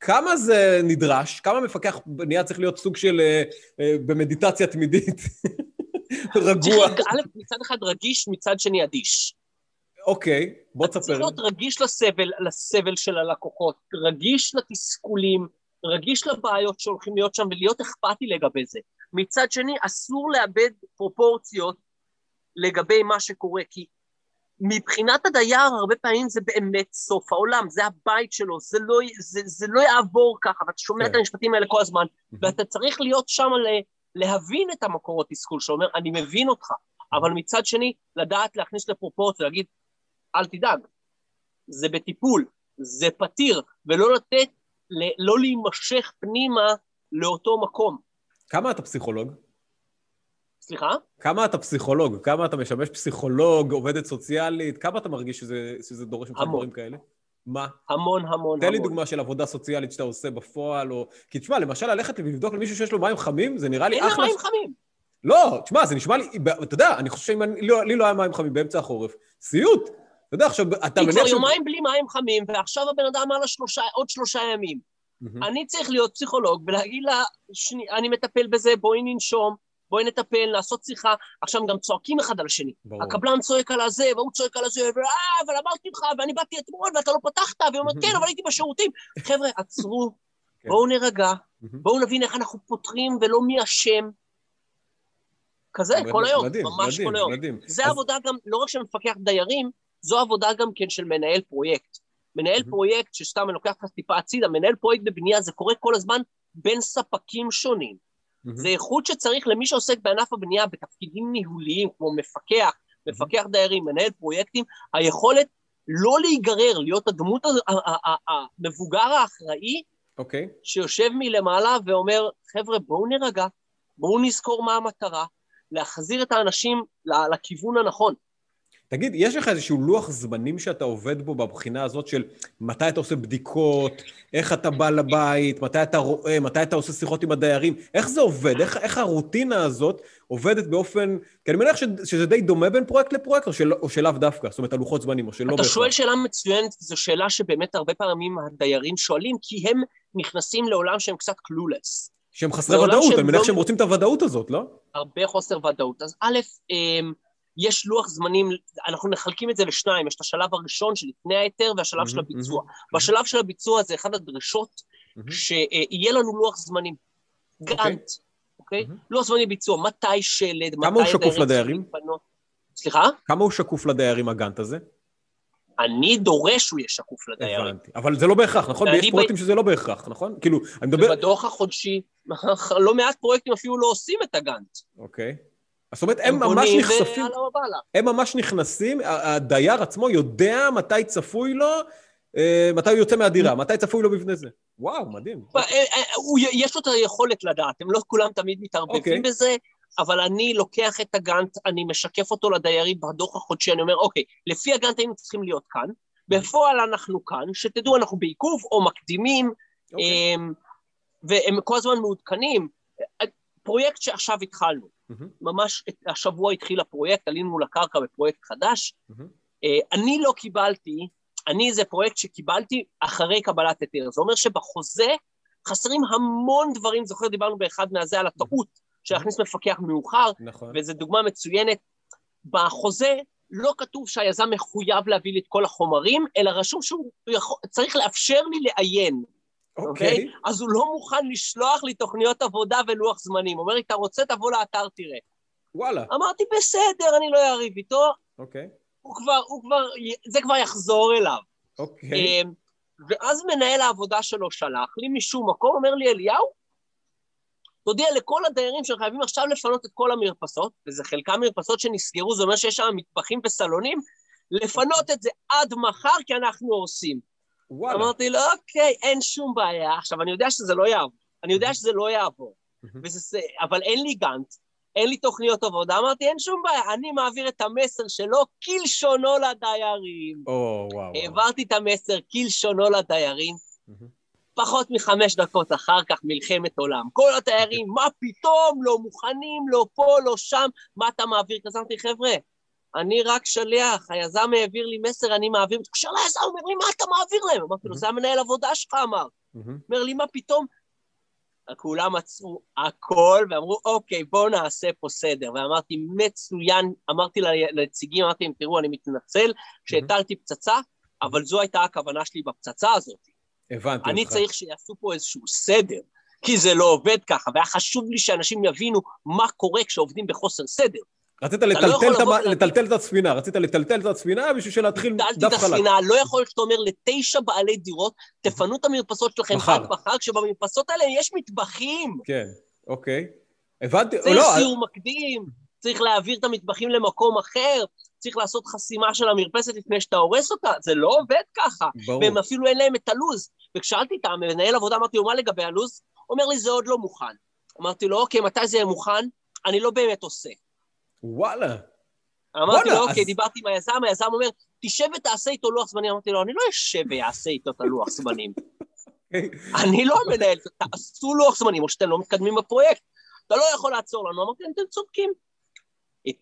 [SPEAKER 1] כמה זה נדרש? כמה מפקח בנייה צריך להיות סוג של אה, אה, במדיטציה תמידית? רגוע.
[SPEAKER 2] א', מצד אחד רגיש, מצד שני אדיש.
[SPEAKER 1] אוקיי, בוא תספר. צריך
[SPEAKER 2] להיות רגיש לסבל, לסבל של הלקוחות, רגיש לתסכולים, רגיש לבעיות שהולכים להיות שם ולהיות אכפתי לגבי זה. מצד שני, אסור לאבד פרופורציות לגבי מה שקורה, כי מבחינת הדייר הרבה פעמים זה באמת סוף העולם, זה הבית שלו, זה לא, זה, זה לא יעבור ככה, ואתה שומע כן. את המשפטים האלה כל הזמן, ואתה צריך להיות שם להבין את המקור התסכול שאומר, אני מבין אותך, אבל מצד שני, לדעת להכניס לפרופורציה, להגיד, אל תדאג, זה בטיפול, זה פתיר, ולא לתת, לא להימשך פנימה לאותו מקום.
[SPEAKER 1] כמה אתה פסיכולוג?
[SPEAKER 2] סליחה?
[SPEAKER 1] כמה אתה פסיכולוג? כמה אתה משמש פסיכולוג, עובדת סוציאלית? כמה אתה מרגיש שזה, שזה דורש ממך דברים כאלה? מה?
[SPEAKER 2] המון, המון, המון.
[SPEAKER 1] תן לי דוגמה של עבודה סוציאלית שאתה עושה בפועל, או... כי תשמע, למשל ללכת ולבדוק למישהו שיש לו מים חמים, זה נראה לי
[SPEAKER 2] אחלה... אין לו מים חמים.
[SPEAKER 1] לא, תשמע, זה נשמע לי... אתה יודע, אני חושב שאם אני, לא, לי לא היה מים חמים באמצע החורף, סיוט. אתה יודע, עכשיו, אתה
[SPEAKER 2] מניח. היא כבר יומיים בלי מים חמים, ועכשיו הבן אדם אמר לה שלושה, עוד שלושה ימים. אני צריך להיות פסיכולוג ולהגיד לה, שני, אני מטפל בזה, בואי ננשום, בואי נטפל, לעשות שיחה. עכשיו גם צועקים אחד על השני. ברור. הקבלן צועק על הזה, והוא צועק על הזה, ואה, אבל אמרתי לך, ואני באתי אתמול, ואתה לא פתחת, והיא אומרת, כן, אבל הייתי בשירותים. חבר'ה, עצרו, כן. בואו נירגע, בואו נבין איך אנחנו פותרים ולא מי אשם. כזה, כל היום, ממש כל היום. זה. עבודה גם, לא רק של מפקח דיירים, זו עבודה גם כן של מנהל פרויקט. מנהל mm-hmm. פרויקט, שסתם אני לוקח לך טיפה הצידה, מנהל פרויקט בבנייה זה קורה כל הזמן בין ספקים שונים. Mm-hmm. זה איכות שצריך למי שעוסק בענף הבנייה בתפקידים ניהוליים, כמו מפקח, מפקח דיירים, מנהל פרויקטים, היכולת לא להיגרר, להיות הדמות המבוגר האחראי,
[SPEAKER 1] okay. אוקיי.
[SPEAKER 2] שיושב מלמעלה ואומר, חבר'ה, בואו נירגע, בואו נזכור מה המטרה, להחזיר את האנשים לכיוון הנכון.
[SPEAKER 1] תגיד, יש לך איזשהו לוח זמנים שאתה עובד בו בבחינה הזאת של מתי אתה עושה בדיקות, איך אתה בא לבית, מתי אתה רואה, מתי אתה עושה שיחות עם הדיירים, איך זה עובד? איך, איך הרוטינה הזאת עובדת באופן... כי אני מניח שזה די דומה בין פרויקט לפרויקט, או, של, או שלאו דווקא, זאת אומרת, הלוחות זמנים, או שלא
[SPEAKER 2] בהכרח. אתה שואל שאלה מצוינת, זו שאלה שבאמת הרבה פעמים הדיירים שואלים, כי הם נכנסים לעולם שהם קצת קלולס.
[SPEAKER 1] שהם חסרי ודאות, אני מניח לא... שהם רוצים את הוודאות הזאת, לא?
[SPEAKER 2] הרבה חוסר ודאות. אז א', אמ, יש לוח זמנים, אנחנו מחלקים את זה לשניים, יש את השלב הראשון שלפני ההיתר והשלב mm-hmm, של הביצוע. Mm-hmm. בשלב של הביצוע זה אחד הדרישות, mm-hmm. שיהיה לנו לוח זמנים, אוקיי. גאנט, אוקיי? Mm-hmm. לוח זמנים ביצוע, מתי שלד,
[SPEAKER 1] מתי... כמה הוא שקוף לדיירים?
[SPEAKER 2] סליחה?
[SPEAKER 1] כמה הוא שקוף לדיירים, הגאנט הזה?
[SPEAKER 2] אני דורש שהוא יהיה שקוף לדיירים. הבנתי.
[SPEAKER 1] אבל זה לא בהכרח, נכון? ויש פרויקטים ב... שזה לא בהכרח, נכון? כאילו, אני מדבר...
[SPEAKER 2] ובדוח החודשי, לא מעט פרויקטים אפילו לא עושים את הגאנט.
[SPEAKER 1] אוקיי. זאת אומרת, הם, הם ממש נחשפים, הם ממש נכנסים, הדייר עצמו יודע מתי צפוי לו, אה, מתי הוא יוצא מהדירה, מתי צפוי לו מבנה זה. וואו, מדהים.
[SPEAKER 2] אה, אה, יש לו את היכולת לדעת, הם לא כולם תמיד מתערבבים okay. אוקיי. בזה, אבל אני לוקח את הגאנט, אני משקף אותו לדיירים בדוח החודשי, אני אומר, אוקיי, לפי הגאנט היינו צריכים להיות כאן, בפועל אנחנו כאן, שתדעו, אנחנו בעיכוב או מקדימים, okay. אוקיי. והם כל הזמן מעודכנים. פרויקט שעכשיו התחלנו, mm-hmm. ממש השבוע התחיל הפרויקט, עלינו לקרקע בפרויקט חדש. Mm-hmm. אני לא קיבלתי, אני זה פרויקט שקיבלתי אחרי קבלת היתר. זה אומר שבחוזה חסרים המון דברים, זוכר, דיברנו באחד מהזה על הטעות של להכניס מפקח מאוחר, נכון. וזו דוגמה מצוינת. בחוזה לא כתוב שהיזם מחויב להביא לי את כל החומרים, אלא רשום שהוא יכול, צריך לאפשר לי לעיין. אוקיי. Okay. אוקיי? אז הוא לא מוכן לשלוח לי תוכניות עבודה ולוח זמנים. הוא אומר לי, אתה רוצה, תבוא לאתר, תראה.
[SPEAKER 1] וואלה.
[SPEAKER 2] אמרתי, בסדר, אני לא אריב איתו.
[SPEAKER 1] אוקיי. Okay.
[SPEAKER 2] הוא כבר, הוא כבר, זה כבר יחזור אליו.
[SPEAKER 1] אוקיי. Okay. אמ,
[SPEAKER 2] ואז מנהל העבודה שלו שלח לי משום מקום, אומר לי, אליהו, תודיע לכל הדיירים שחייבים עכשיו לפנות את כל המרפסות, וזה חלקם מרפסות שנסגרו, זה אומר שיש שם מטבחים וסלונים, לפנות את זה עד מחר, כי אנחנו עושים. וואלה. אמרתי לו, אוקיי, אין שום בעיה. עכשיו, אני יודע שזה לא יעבור. אני יודע שזה לא יעבור. וזה, אבל אין לי גאנט, אין לי תוכניות עבודה. אמרתי, אין שום בעיה, אני מעביר את המסר שלו כלשונו לדיירים.
[SPEAKER 1] או, וואו.
[SPEAKER 2] העברתי את המסר כלשונו לדיירים. פחות מחמש דקות אחר כך מלחמת עולם. כל התיירים, מה פתאום, לא מוכנים, לא פה, לא שם, מה אתה מעביר? כזה אמרתי, חבר'ה, אני רק שליח, היזם העביר לי מסר, אני מעביר, מתקשר ליזם, הוא אומר לי, מה אתה מעביר להם? אמרתי לו, זה המנהל עבודה שלך אמר. אומר לי, מה פתאום? כולם עצרו הכל ואמרו, אוקיי, בואו נעשה פה סדר. ואמרתי, מצוין, אמרתי לנציגים, אמרתי להם, תראו, אני מתנצל שהטלתי פצצה, אבל זו הייתה הכוונה שלי בפצצה הזאת.
[SPEAKER 1] הבנתי אותך.
[SPEAKER 2] אני צריך שיעשו פה איזשהו סדר, כי זה לא עובד ככה, והיה חשוב לי שאנשים יבינו מה קורה כשעובדים בחוסר סדר.
[SPEAKER 1] רצית
[SPEAKER 2] לא
[SPEAKER 1] לטלטל, את, המ...
[SPEAKER 2] ולהגיד-
[SPEAKER 1] לטלטל את הספינה, רצית לטלטל את הספינה בשביל
[SPEAKER 2] טלטלתי
[SPEAKER 1] דף
[SPEAKER 2] את
[SPEAKER 1] חלק.
[SPEAKER 2] הספינה, לא יכול להיות שאתה אומר לתשע בעלי דירות, תפנו את המרפסות שלכם
[SPEAKER 1] מחר.
[SPEAKER 2] עד מחר, כשבמרפסות האלה יש מטבחים.
[SPEAKER 1] כן, אוקיי. הבנתי,
[SPEAKER 2] צריך
[SPEAKER 1] לא,
[SPEAKER 2] סיור מקדים, צריך להעביר את המטבחים למקום אחר, צריך לעשות חסימה של המרפסת לפני שאתה הורס אותה, זה לא עובד ככה.
[SPEAKER 1] ברור.
[SPEAKER 2] והם אפילו אין להם את הלו"ז. וכשאלתי את המנהל עבודה, אמרתי לו, מה לגבי הלו"ז? אומר לי, זה עוד לא מוכן. אמרתי לו, אוקיי, מתי זה יהיה מוכן? אני לא באמת עושה.
[SPEAKER 1] וואלה.
[SPEAKER 2] אמרתי לו, אוקיי, דיברתי עם היזם, היזם אומר, תשב ותעשה איתו לוח זמנים. אמרתי לו, אני לא אשב ואעשה איתו את הלוח זמנים. אני לא המנהל, תעשו לוח זמנים, או שאתם לא מתקדמים בפרויקט. אתה לא יכול לעצור לנו. אמרתי אתם צודקים.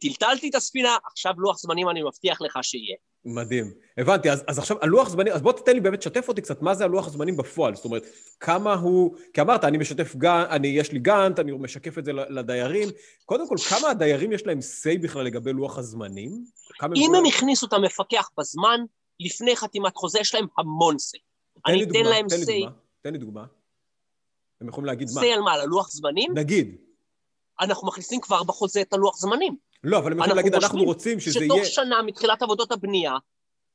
[SPEAKER 2] טלטלתי את הספינה, עכשיו לוח זמנים אני מבטיח לך שיהיה.
[SPEAKER 1] מדהים. הבנתי, אז, אז עכשיו הלוח זמנים, אז בוא תתן לי באמת, שתף אותי קצת, מה זה הלוח זמנים בפועל? זאת אומרת, כמה הוא, כי אמרת, אני משתף גאנט, אני, יש לי גאנט, אני משקף את זה לדיירים. קודם כל, כמה הדיירים יש להם say בכלל לגבי לוח הזמנים?
[SPEAKER 2] אם
[SPEAKER 1] יכולים-
[SPEAKER 2] הם הכניסו את המפקח בזמן, לפני חתימת חוזה, יש להם המון say.
[SPEAKER 1] תן
[SPEAKER 2] אני אתן להם
[SPEAKER 1] תן לי דוגמה, תן לי דוגמה. הם יכולים להגיד מה?
[SPEAKER 2] say על מה, על הלוח זמנים?
[SPEAKER 1] נגיד.
[SPEAKER 2] אנחנו מכניסים כבר בחוזה את הלוח זמנים.
[SPEAKER 1] לא, אבל הם יכולים להגיד, אנחנו רוצים שזה
[SPEAKER 2] שתוך
[SPEAKER 1] יהיה...
[SPEAKER 2] שנה מתחילת עבודות הבנייה,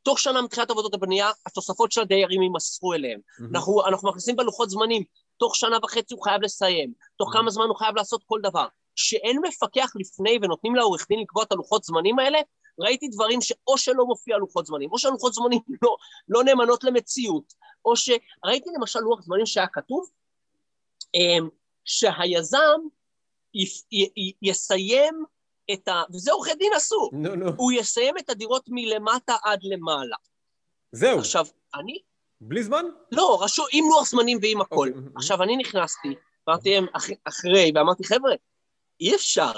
[SPEAKER 2] תוך שנה מתחילת עבודות הבנייה, התוספות של הדיירים יימסרו אליהם.
[SPEAKER 1] מהמם.
[SPEAKER 2] אנחנו, אנחנו מכניסים בלוחות זמנים, תוך שנה וחצי הוא חייב לסיים, תוך כמה זמן הוא חייב לעשות כל דבר. שאין מפקח לפני ונותנים לעורך דין לקבוע את הלוחות זמנים האלה, ראיתי דברים שאו שלא מופיע לוחות זמנים, או שהלוחות זמנים לא, לא נאמנות למציאות, או ש... ראיתי למשל לוח זמנים שהיה כתוב, אמ, שהיזם יפ- י- י- יסיים את ה... וזה עורכי דין עשו,
[SPEAKER 1] נו, נו.
[SPEAKER 2] הוא יסיים את הדירות מלמטה עד למעלה.
[SPEAKER 1] זהו,
[SPEAKER 2] עכשיו, אני
[SPEAKER 1] בלי זמן?
[SPEAKER 2] לא, רשום, עם לוח זמנים ועם הכל.
[SPEAKER 1] אוקיי.
[SPEAKER 2] עכשיו, אני נכנסתי, אמרתי להם אח, אחרי, ואמרתי, חבר'ה, אי אפשר.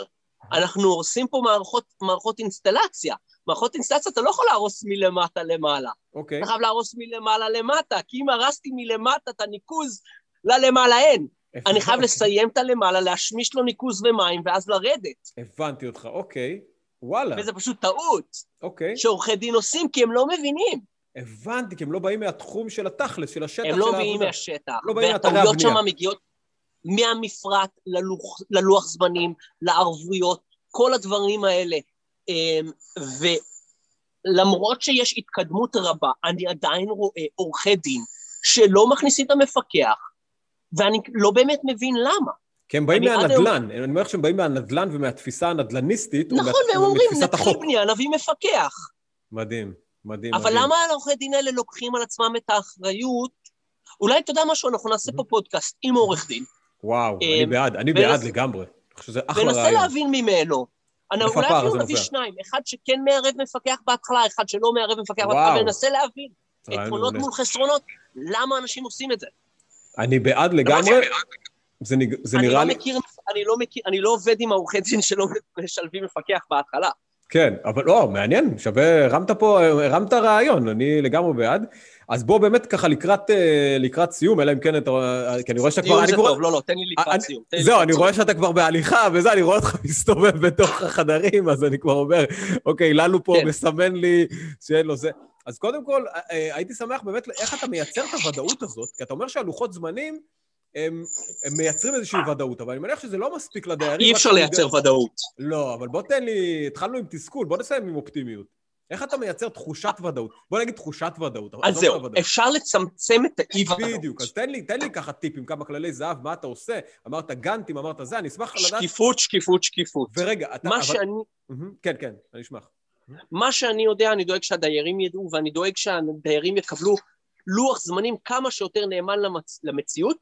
[SPEAKER 2] אנחנו הורסים פה מערכות, מערכות אינסטלציה. מערכות אינסטלציה אתה לא יכול להרוס מלמטה למעלה.
[SPEAKER 1] אוקיי.
[SPEAKER 2] אתה חייב להרוס מלמעלה למטה, כי אם הרסתי מלמטה את הניקוז, ללמעלה אין. אני חייב לסיים את הלמעלה, להשמיש לו ניקוז ומים, ואז לרדת.
[SPEAKER 1] הבנתי אותך, אוקיי. וואלה,
[SPEAKER 2] וזה פשוט טעות
[SPEAKER 1] אוקיי.
[SPEAKER 2] שעורכי דין עושים, כי הם לא מבינים.
[SPEAKER 1] הבנתי, כי הם לא באים מהתחום של התכלס, של השטח,
[SPEAKER 2] הם
[SPEAKER 1] של
[SPEAKER 2] לא
[SPEAKER 1] העבודה.
[SPEAKER 2] מביאים מהשטח.
[SPEAKER 1] לא באים
[SPEAKER 2] והטעויות
[SPEAKER 1] הבנייה.
[SPEAKER 2] שם מגיעות מהמפרט ללוח, ללוח זמנים, לערבויות, כל הדברים האלה. אמ, ולמרות שיש התקדמות רבה, אני עדיין רואה עורכי דין שלא מכניסים את המפקח, ואני לא באמת מבין למה.
[SPEAKER 1] כי הם באים מהנדל"ן, אני אומר לך שהם באים מהנדל"ן ומהתפיסה הנדל"ניסטית,
[SPEAKER 2] נכון, והם
[SPEAKER 1] או
[SPEAKER 2] אומרים, נתחיל. בנייה, נביא מפקח.
[SPEAKER 1] מדהים, מדהים,
[SPEAKER 2] אבל
[SPEAKER 1] מדהים.
[SPEAKER 2] למה העורכי דין האלה לוקחים על עצמם את האחריות? אולי אתה יודע משהו, אנחנו נעשה פה פודקאסט עם עורך דין,
[SPEAKER 1] וואו,
[SPEAKER 2] אה,
[SPEAKER 1] אני בעד, אני בעד לגמרי. אני חושב שזה אחלה רעיון.
[SPEAKER 2] להבין ממנו. אולי אפילו נביא? שניים, אחד שכן מערב מפקח בהתחלה, אחד שלא מערב מפקח. בהתחלה, וננסה להבין יתרונות
[SPEAKER 1] מעולה.
[SPEAKER 2] מול חסרונות, למה אנשים עושים את זה.
[SPEAKER 1] אני בעד לגמרי. זה נג- זה
[SPEAKER 2] אני
[SPEAKER 1] נראה
[SPEAKER 2] לא
[SPEAKER 1] לי...
[SPEAKER 2] מכיר, אני לא מכיר, אני לא עובד עם העורכי דין שלא משלבים מפקח בהתחלה.
[SPEAKER 1] כן, אבל לא, מעניין, שווה, הרמת פה, הרמת רעיון, אני לגמרי בעד. אז בוא באמת ככה לקראת, אה, לקראת סיום, אלא אם כן אתה, כי אני רואה שאתה כבר... אני
[SPEAKER 2] זה
[SPEAKER 1] כבר-
[SPEAKER 2] טוב, לא, לא, תן לי
[SPEAKER 1] אני-
[SPEAKER 2] לקראת סיום. תן לי
[SPEAKER 1] זהו,
[SPEAKER 2] לקראת
[SPEAKER 1] אני
[SPEAKER 2] סיום.
[SPEAKER 1] רואה שאתה כבר בהליכה וזה, אני רואה אותך מסתובב בתוך החדרים, אז אני כבר אומר, אוקיי, ללו פה
[SPEAKER 2] כן.
[SPEAKER 1] מסמן לי שאין לו זה. אז קודם כל, אה, אה, הייתי שמח באמת, איך אתה מייצר את הוודאות הזאת? כי אתה אומר שהלוחות זמנים, הם, הם מייצרים איזושהי ודאות, אבל אני מניח שזה לא מספיק לדיירים.
[SPEAKER 2] אי אפשר לייצר
[SPEAKER 1] יודע-
[SPEAKER 2] ודאות.
[SPEAKER 1] לא, אבל בוא תן לי, התחלנו עם תסכול, בוא נסיים עם אופטימיות. איך אתה מייצר תחושת ודאות? בוא נגיד תחושת ודאות.
[SPEAKER 2] אז זהו,
[SPEAKER 1] מהוודאות.
[SPEAKER 2] אפשר לצמצם את האי-ודאות.
[SPEAKER 1] בדיוק, אז תן לי, תן לי ככה טיפים, כמה כללי זהב, מה אתה עושה, אמרת גאנטים, אמרת זה, אני אשמח לדעת...
[SPEAKER 2] שקיפות, שקיפות, שקיפות.
[SPEAKER 1] ורגע, אתה...
[SPEAKER 2] מה
[SPEAKER 1] אבל-
[SPEAKER 2] שאני
[SPEAKER 1] מהמם, כן, כן, אני אשמח.
[SPEAKER 2] מה שאני יודע, אני דואג שהדיירים ידעו, ואני דואג שהדיירים יקבלו לוח זמנים כמה שיותר נאמן למצ... למציאות,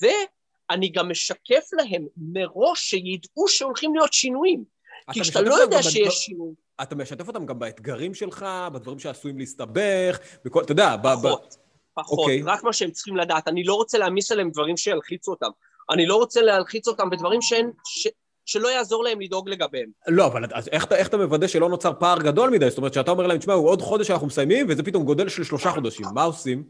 [SPEAKER 2] ואני גם משקף להם מראש שידעו שהולכים להיות שינויים. כי
[SPEAKER 1] אתה
[SPEAKER 2] כשאתה לא יודע שיש
[SPEAKER 1] בדבר-
[SPEAKER 2] שינוי,
[SPEAKER 1] אתה משתף אותם גם באתגרים שלך, בדברים שעשויים להסתבך, בכל, אתה יודע, ב- ב-
[SPEAKER 2] פחות. פחות,
[SPEAKER 1] אוקיי.
[SPEAKER 2] רק מה שהם צריכים לדעת. אני לא רוצה להעמיס עליהם דברים שילחיצו אותם. אני לא רוצה להלחיץ אותם בדברים שאין, ש, שלא יעזור להם לדאוג לגביהם.
[SPEAKER 1] לא, אבל אז איך, איך אתה מוודא שלא נוצר פער גדול מדי? זאת אומרת, שאתה אומר להם, תשמע, הוא עוד חודש אנחנו מסיימים, וזה פתאום גודל של שלושה חודשים. מה עושים?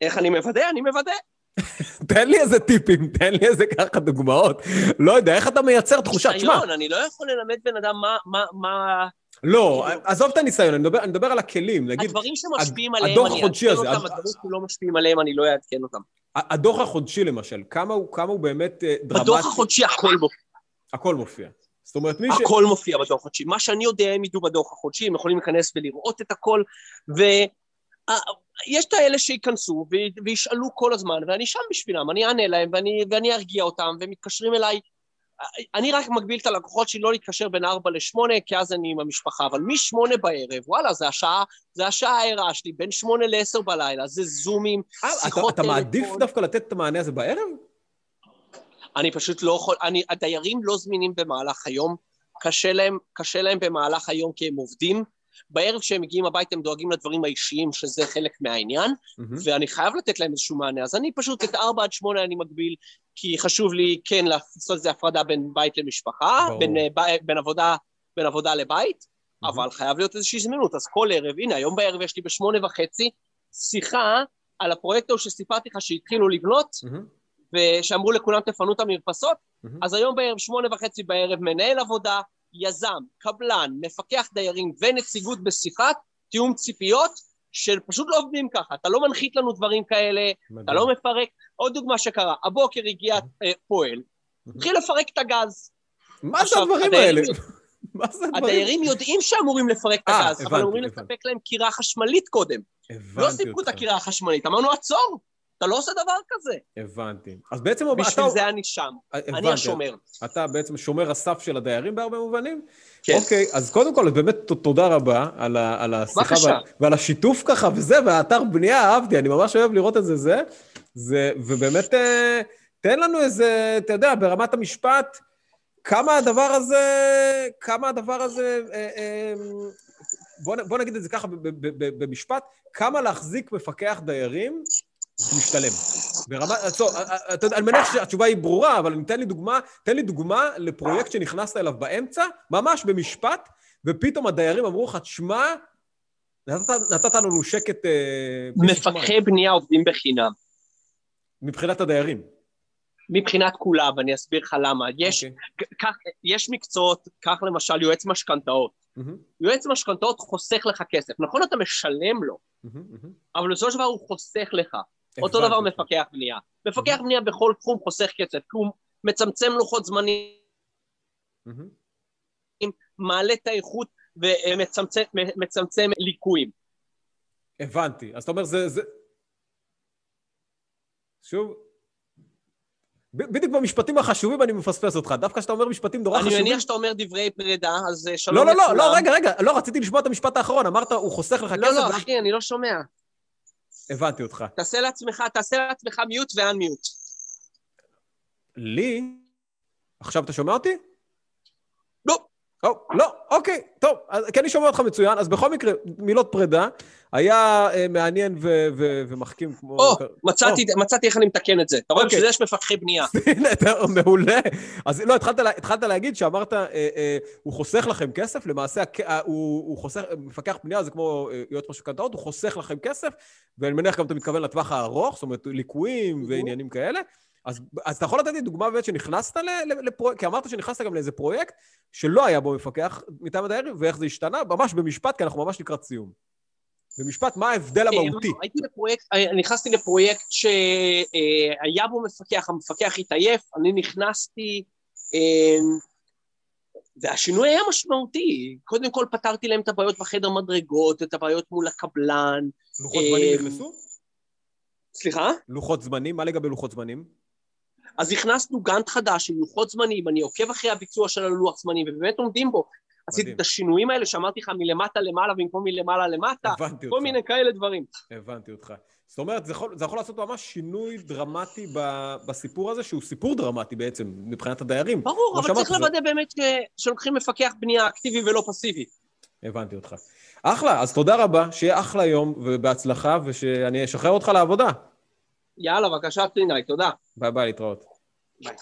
[SPEAKER 2] איך אני מוודא? אני מוודא.
[SPEAKER 1] תן לי איזה טיפים, תן לי איזה ככה דוגמאות. לא יודע, איך אתה מייצר תחושה? תשמע,
[SPEAKER 2] אני לא יכול ללמד בן אדם מה, מה, מה...
[SPEAKER 1] לא, עזוב את הניסיון, אני מדבר, אני מדבר על הכלים. נגיד,
[SPEAKER 2] הדברים שמשפיעים עליהם, אני אעדכן אותם,
[SPEAKER 1] הד-
[SPEAKER 2] הדברים שלא משפיעים עליהם, אני לא אעדכן אותם.
[SPEAKER 1] הדוח החודשי למשל, כמה הוא, כמה הוא באמת אה, דרמטי?
[SPEAKER 2] בדוח החודשי הכל מופיע.
[SPEAKER 1] הכל מופיע. זאת אומרת, מי ש...
[SPEAKER 2] הכל מופיע בדוח החודשי. מה שאני יודע, הם ידעו בדוח החודשי, הם יכולים להיכנס ולראות את הכל, ויש את האלה שייכנסו וישאלו כל הזמן, ואני שם בשבילם, אני אענה להם ואני, ואני ארגיע אותם, והם מתקשרים אליי. אני רק מגביל את הלקוחות שלי לא להתקשר בין 4 ל-8, כי אז אני עם המשפחה, אבל מ-8 בערב, וואלה, זה השעה, זה השעה הערה שלי, בין 8 ל-10 בלילה, זה זומים,
[SPEAKER 1] אה, אתה,
[SPEAKER 2] שיחות
[SPEAKER 1] אתה מעדיף
[SPEAKER 2] טלפון.
[SPEAKER 1] דווקא לתת את המענה הזה בערב?
[SPEAKER 2] אני פשוט לא יכול, אני, הדיירים לא זמינים במהלך היום, קשה להם, קשה להם במהלך היום כי הם עובדים. בערב כשהם מגיעים הביתה הם דואגים לדברים האישיים, שזה חלק מהעניין,
[SPEAKER 1] מהמם.
[SPEAKER 2] ואני חייב לתת להם איזשהו מענה. אז אני פשוט את 4 עד 8 אני מגביל, כי חשוב לי כן לעשות איזו הפרדה בין בית למשפחה,
[SPEAKER 1] ברור.
[SPEAKER 2] בין, אה, ב- בין, עבודה, בין עבודה לבית,
[SPEAKER 1] מהמם.
[SPEAKER 2] אבל חייב להיות איזושהי זמינות. אז כל ערב, הנה, היום בערב יש לי בשמונה וחצי שיחה על הפרויקט ההוא שסיפרתי לך שהתחילו לבנות,
[SPEAKER 1] מהמם.
[SPEAKER 2] ושאמרו לכולם תפנו את המרפסות,
[SPEAKER 1] מהמם.
[SPEAKER 2] אז היום בערב שמונה וחצי בערב מנהל עבודה, יזם, קבלן, מפקח דיירים ונציגות בשיחת תיאום ציפיות, שפשוט לא עובדים ככה, אתה לא מנחית לנו דברים כאלה, אתה
[SPEAKER 1] מדהים.
[SPEAKER 2] לא מפרק. עוד דוגמה שקרה, הבוקר הגיע אה, פועל, התחיל לפרק את הגז.
[SPEAKER 1] מה זה
[SPEAKER 2] עכשיו,
[SPEAKER 1] הדברים
[SPEAKER 2] הדיירים-
[SPEAKER 1] האלה? מה זה הדברים?
[SPEAKER 2] הדיירים יודעים שאמורים לפרק את
[SPEAKER 1] אה,
[SPEAKER 2] הגז, אבל אמורים. לספק להם קירה חשמלית קודם. לא סיפקו את. הקירה החשמלית, אמרנו עצור, אתה לא עושה דבר כזה.
[SPEAKER 1] הבנתי. אז בעצם אתה...
[SPEAKER 2] בשביל זה אני שם,
[SPEAKER 1] הבנתי.
[SPEAKER 2] אני השומר.
[SPEAKER 1] אתה בעצם שומר הסף של הדיירים בהרבה מובנים?
[SPEAKER 2] כן.
[SPEAKER 1] אוקיי, אז קודם כל, באמת תודה רבה על, ה, על השיחה. ועל, ועל השיתוף ככה וזה, והאתר בנייה, אהבתי, אני ממש אוהב לראות את זה, זה. זה ובאמת, אה, תן לנו איזה, אתה יודע, ברמת המשפט, כמה הדבר הזה, כמה הדבר הזה, אה, אה, בוא, בוא נגיד את זה ככה במשפט, כמה להחזיק מפקח דיירים זה משתלם. ברמה, טוב, אתה יודע, אני מניח שהתשובה היא ברורה, אבל תן לי דוגמה, תן לי דוגמה לפרויקט שנכנסת אליו באמצע, ממש במשפט, ופתאום הדיירים אמרו לך, תשמע, נתת, נתת לנו שקט... אה, בלי שמיים."
[SPEAKER 2] מפקחי בנייה עובדים בחינם.
[SPEAKER 1] מבחינת הדיירים.
[SPEAKER 2] מבחינת כולם, ואני אסביר לך למה. יש,
[SPEAKER 1] אוקיי.
[SPEAKER 2] כך, יש מקצועות, קח למשל יועץ משכנתאות.
[SPEAKER 1] מהמם,
[SPEAKER 2] יועץ משכנתאות חוסך לך כסף. נכון, אתה משלם לו,
[SPEAKER 1] מהמם.
[SPEAKER 2] אבל בסופו של דבר הוא חוסך לך. אותו דבר. מפקח בנייה. מפקח בנייה בכל תחום חוסך כסף, כי הוא מצמצם לוחות זמנים,
[SPEAKER 1] מהמם.
[SPEAKER 2] מעלה את האיכות ומצמצם מצמצם ליקויים.
[SPEAKER 1] הבנתי. אז אתה אומר, זה... זה... שוב, בדיוק במשפטים החשובים אני מפספס אותך. דווקא כשאתה אומר משפטים נורא
[SPEAKER 2] אני
[SPEAKER 1] חשובים...
[SPEAKER 2] מניח שאתה אומר דברי פרידה, אז אה, שלום
[SPEAKER 1] לא, לא,
[SPEAKER 2] לכולם.
[SPEAKER 1] לא, לא, רגע, רגע, לא, רציתי לשמוע את המשפט האחרון. אמרת, הוא חוסך לך
[SPEAKER 2] לא,
[SPEAKER 1] כסף,
[SPEAKER 2] לא,
[SPEAKER 1] ואז-
[SPEAKER 2] אחי, אני לא שומע.
[SPEAKER 1] הבנתי אותך.
[SPEAKER 2] תעשה לעצמך, תעשה לעצמך מיוט ואן-מיוט.
[SPEAKER 1] לי? עכשיו אתה שומע אותי?
[SPEAKER 2] לא.
[SPEAKER 1] או, לא, אוקיי, טוב, אז, כי אני שומע אותך מצוין, אז בכל מקרה, מילות פרידה, היה אה, מעניין ו- ו- ומחכים כמו...
[SPEAKER 2] או, מצאתי, מצאתי איך אני מתקן את זה. אתה רואה,
[SPEAKER 1] אוקיי.
[SPEAKER 2] בשביל זה יש מפקחי בנייה.
[SPEAKER 1] הנה, אתה מעולה. אז לא, התחלת, לה- התחלת להגיד שאמרת, אה, אה, הוא חוסך לכם כסף, למעשה הוא, הוא חוסך, מפקח בנייה זה כמו יועץ משכנתאות, הוא חוסך לכם כסף, ואני מניח גם אתה מתכוון לטווח הארוך, זאת אומרת, ליקויים ועניינים כאלה. אז, אז אתה יכול לתת לי דוגמה באמת שנכנסת לפרויקט, כי אמרת שנכנסת גם לאיזה פרויקט שלא היה בו מפקח מטעם הדיירים, ואיך זה השתנה, ממש במשפט, כי אנחנו ממש לקראת סיום. במשפט, מה ההבדל המהותי?
[SPEAKER 2] הייתי בפרויקט, אה, נכנסתי לפרויקט שהיה בו מפקח, המפקח התעייף, אני נכנסתי, אה, והשינוי היה משמעותי. קודם כל פתרתי להם את הבעיות בחדר מדרגות, את הבעיות מול הקבלן.
[SPEAKER 1] לוחות זמנים
[SPEAKER 2] אה,
[SPEAKER 1] נכנסו?
[SPEAKER 2] סליחה?
[SPEAKER 1] לוחות זמנים? מה לגבי לוחות זמנים?
[SPEAKER 2] אז הכנסנו גאנט חדש עם לוחות זמנים, אני עוקב אחרי הביצוע של הלוח זמנים, ובאמת עומדים בו. עשיתי את השינויים האלה שאמרתי לך מלמטה למעלה במקום מלמעלה למטה,
[SPEAKER 1] הבנתי
[SPEAKER 2] כל
[SPEAKER 1] אותך.
[SPEAKER 2] מיני כאלה דברים.
[SPEAKER 1] הבנתי אותך. זאת אומרת, זה יכול, זה יכול לעשות ממש שינוי דרמטי ב, בסיפור הזה, שהוא סיפור דרמטי בעצם, מבחינת הדיירים.
[SPEAKER 2] ברור, אבל צריך
[SPEAKER 1] זה-
[SPEAKER 2] לוודא באמת ש- שלוקחים מפקח בנייה אקטיבי ולא פסיבי.
[SPEAKER 1] הבנתי אותך. אחלה, אז תודה רבה, שיהיה אחלה יום ובהצלחה, ושאני אשחרר אותך לעבודה.
[SPEAKER 2] יאללה, בבקשה, פלינאי, תודה.
[SPEAKER 1] ביי ביי, להתראות.
[SPEAKER 2] ביי.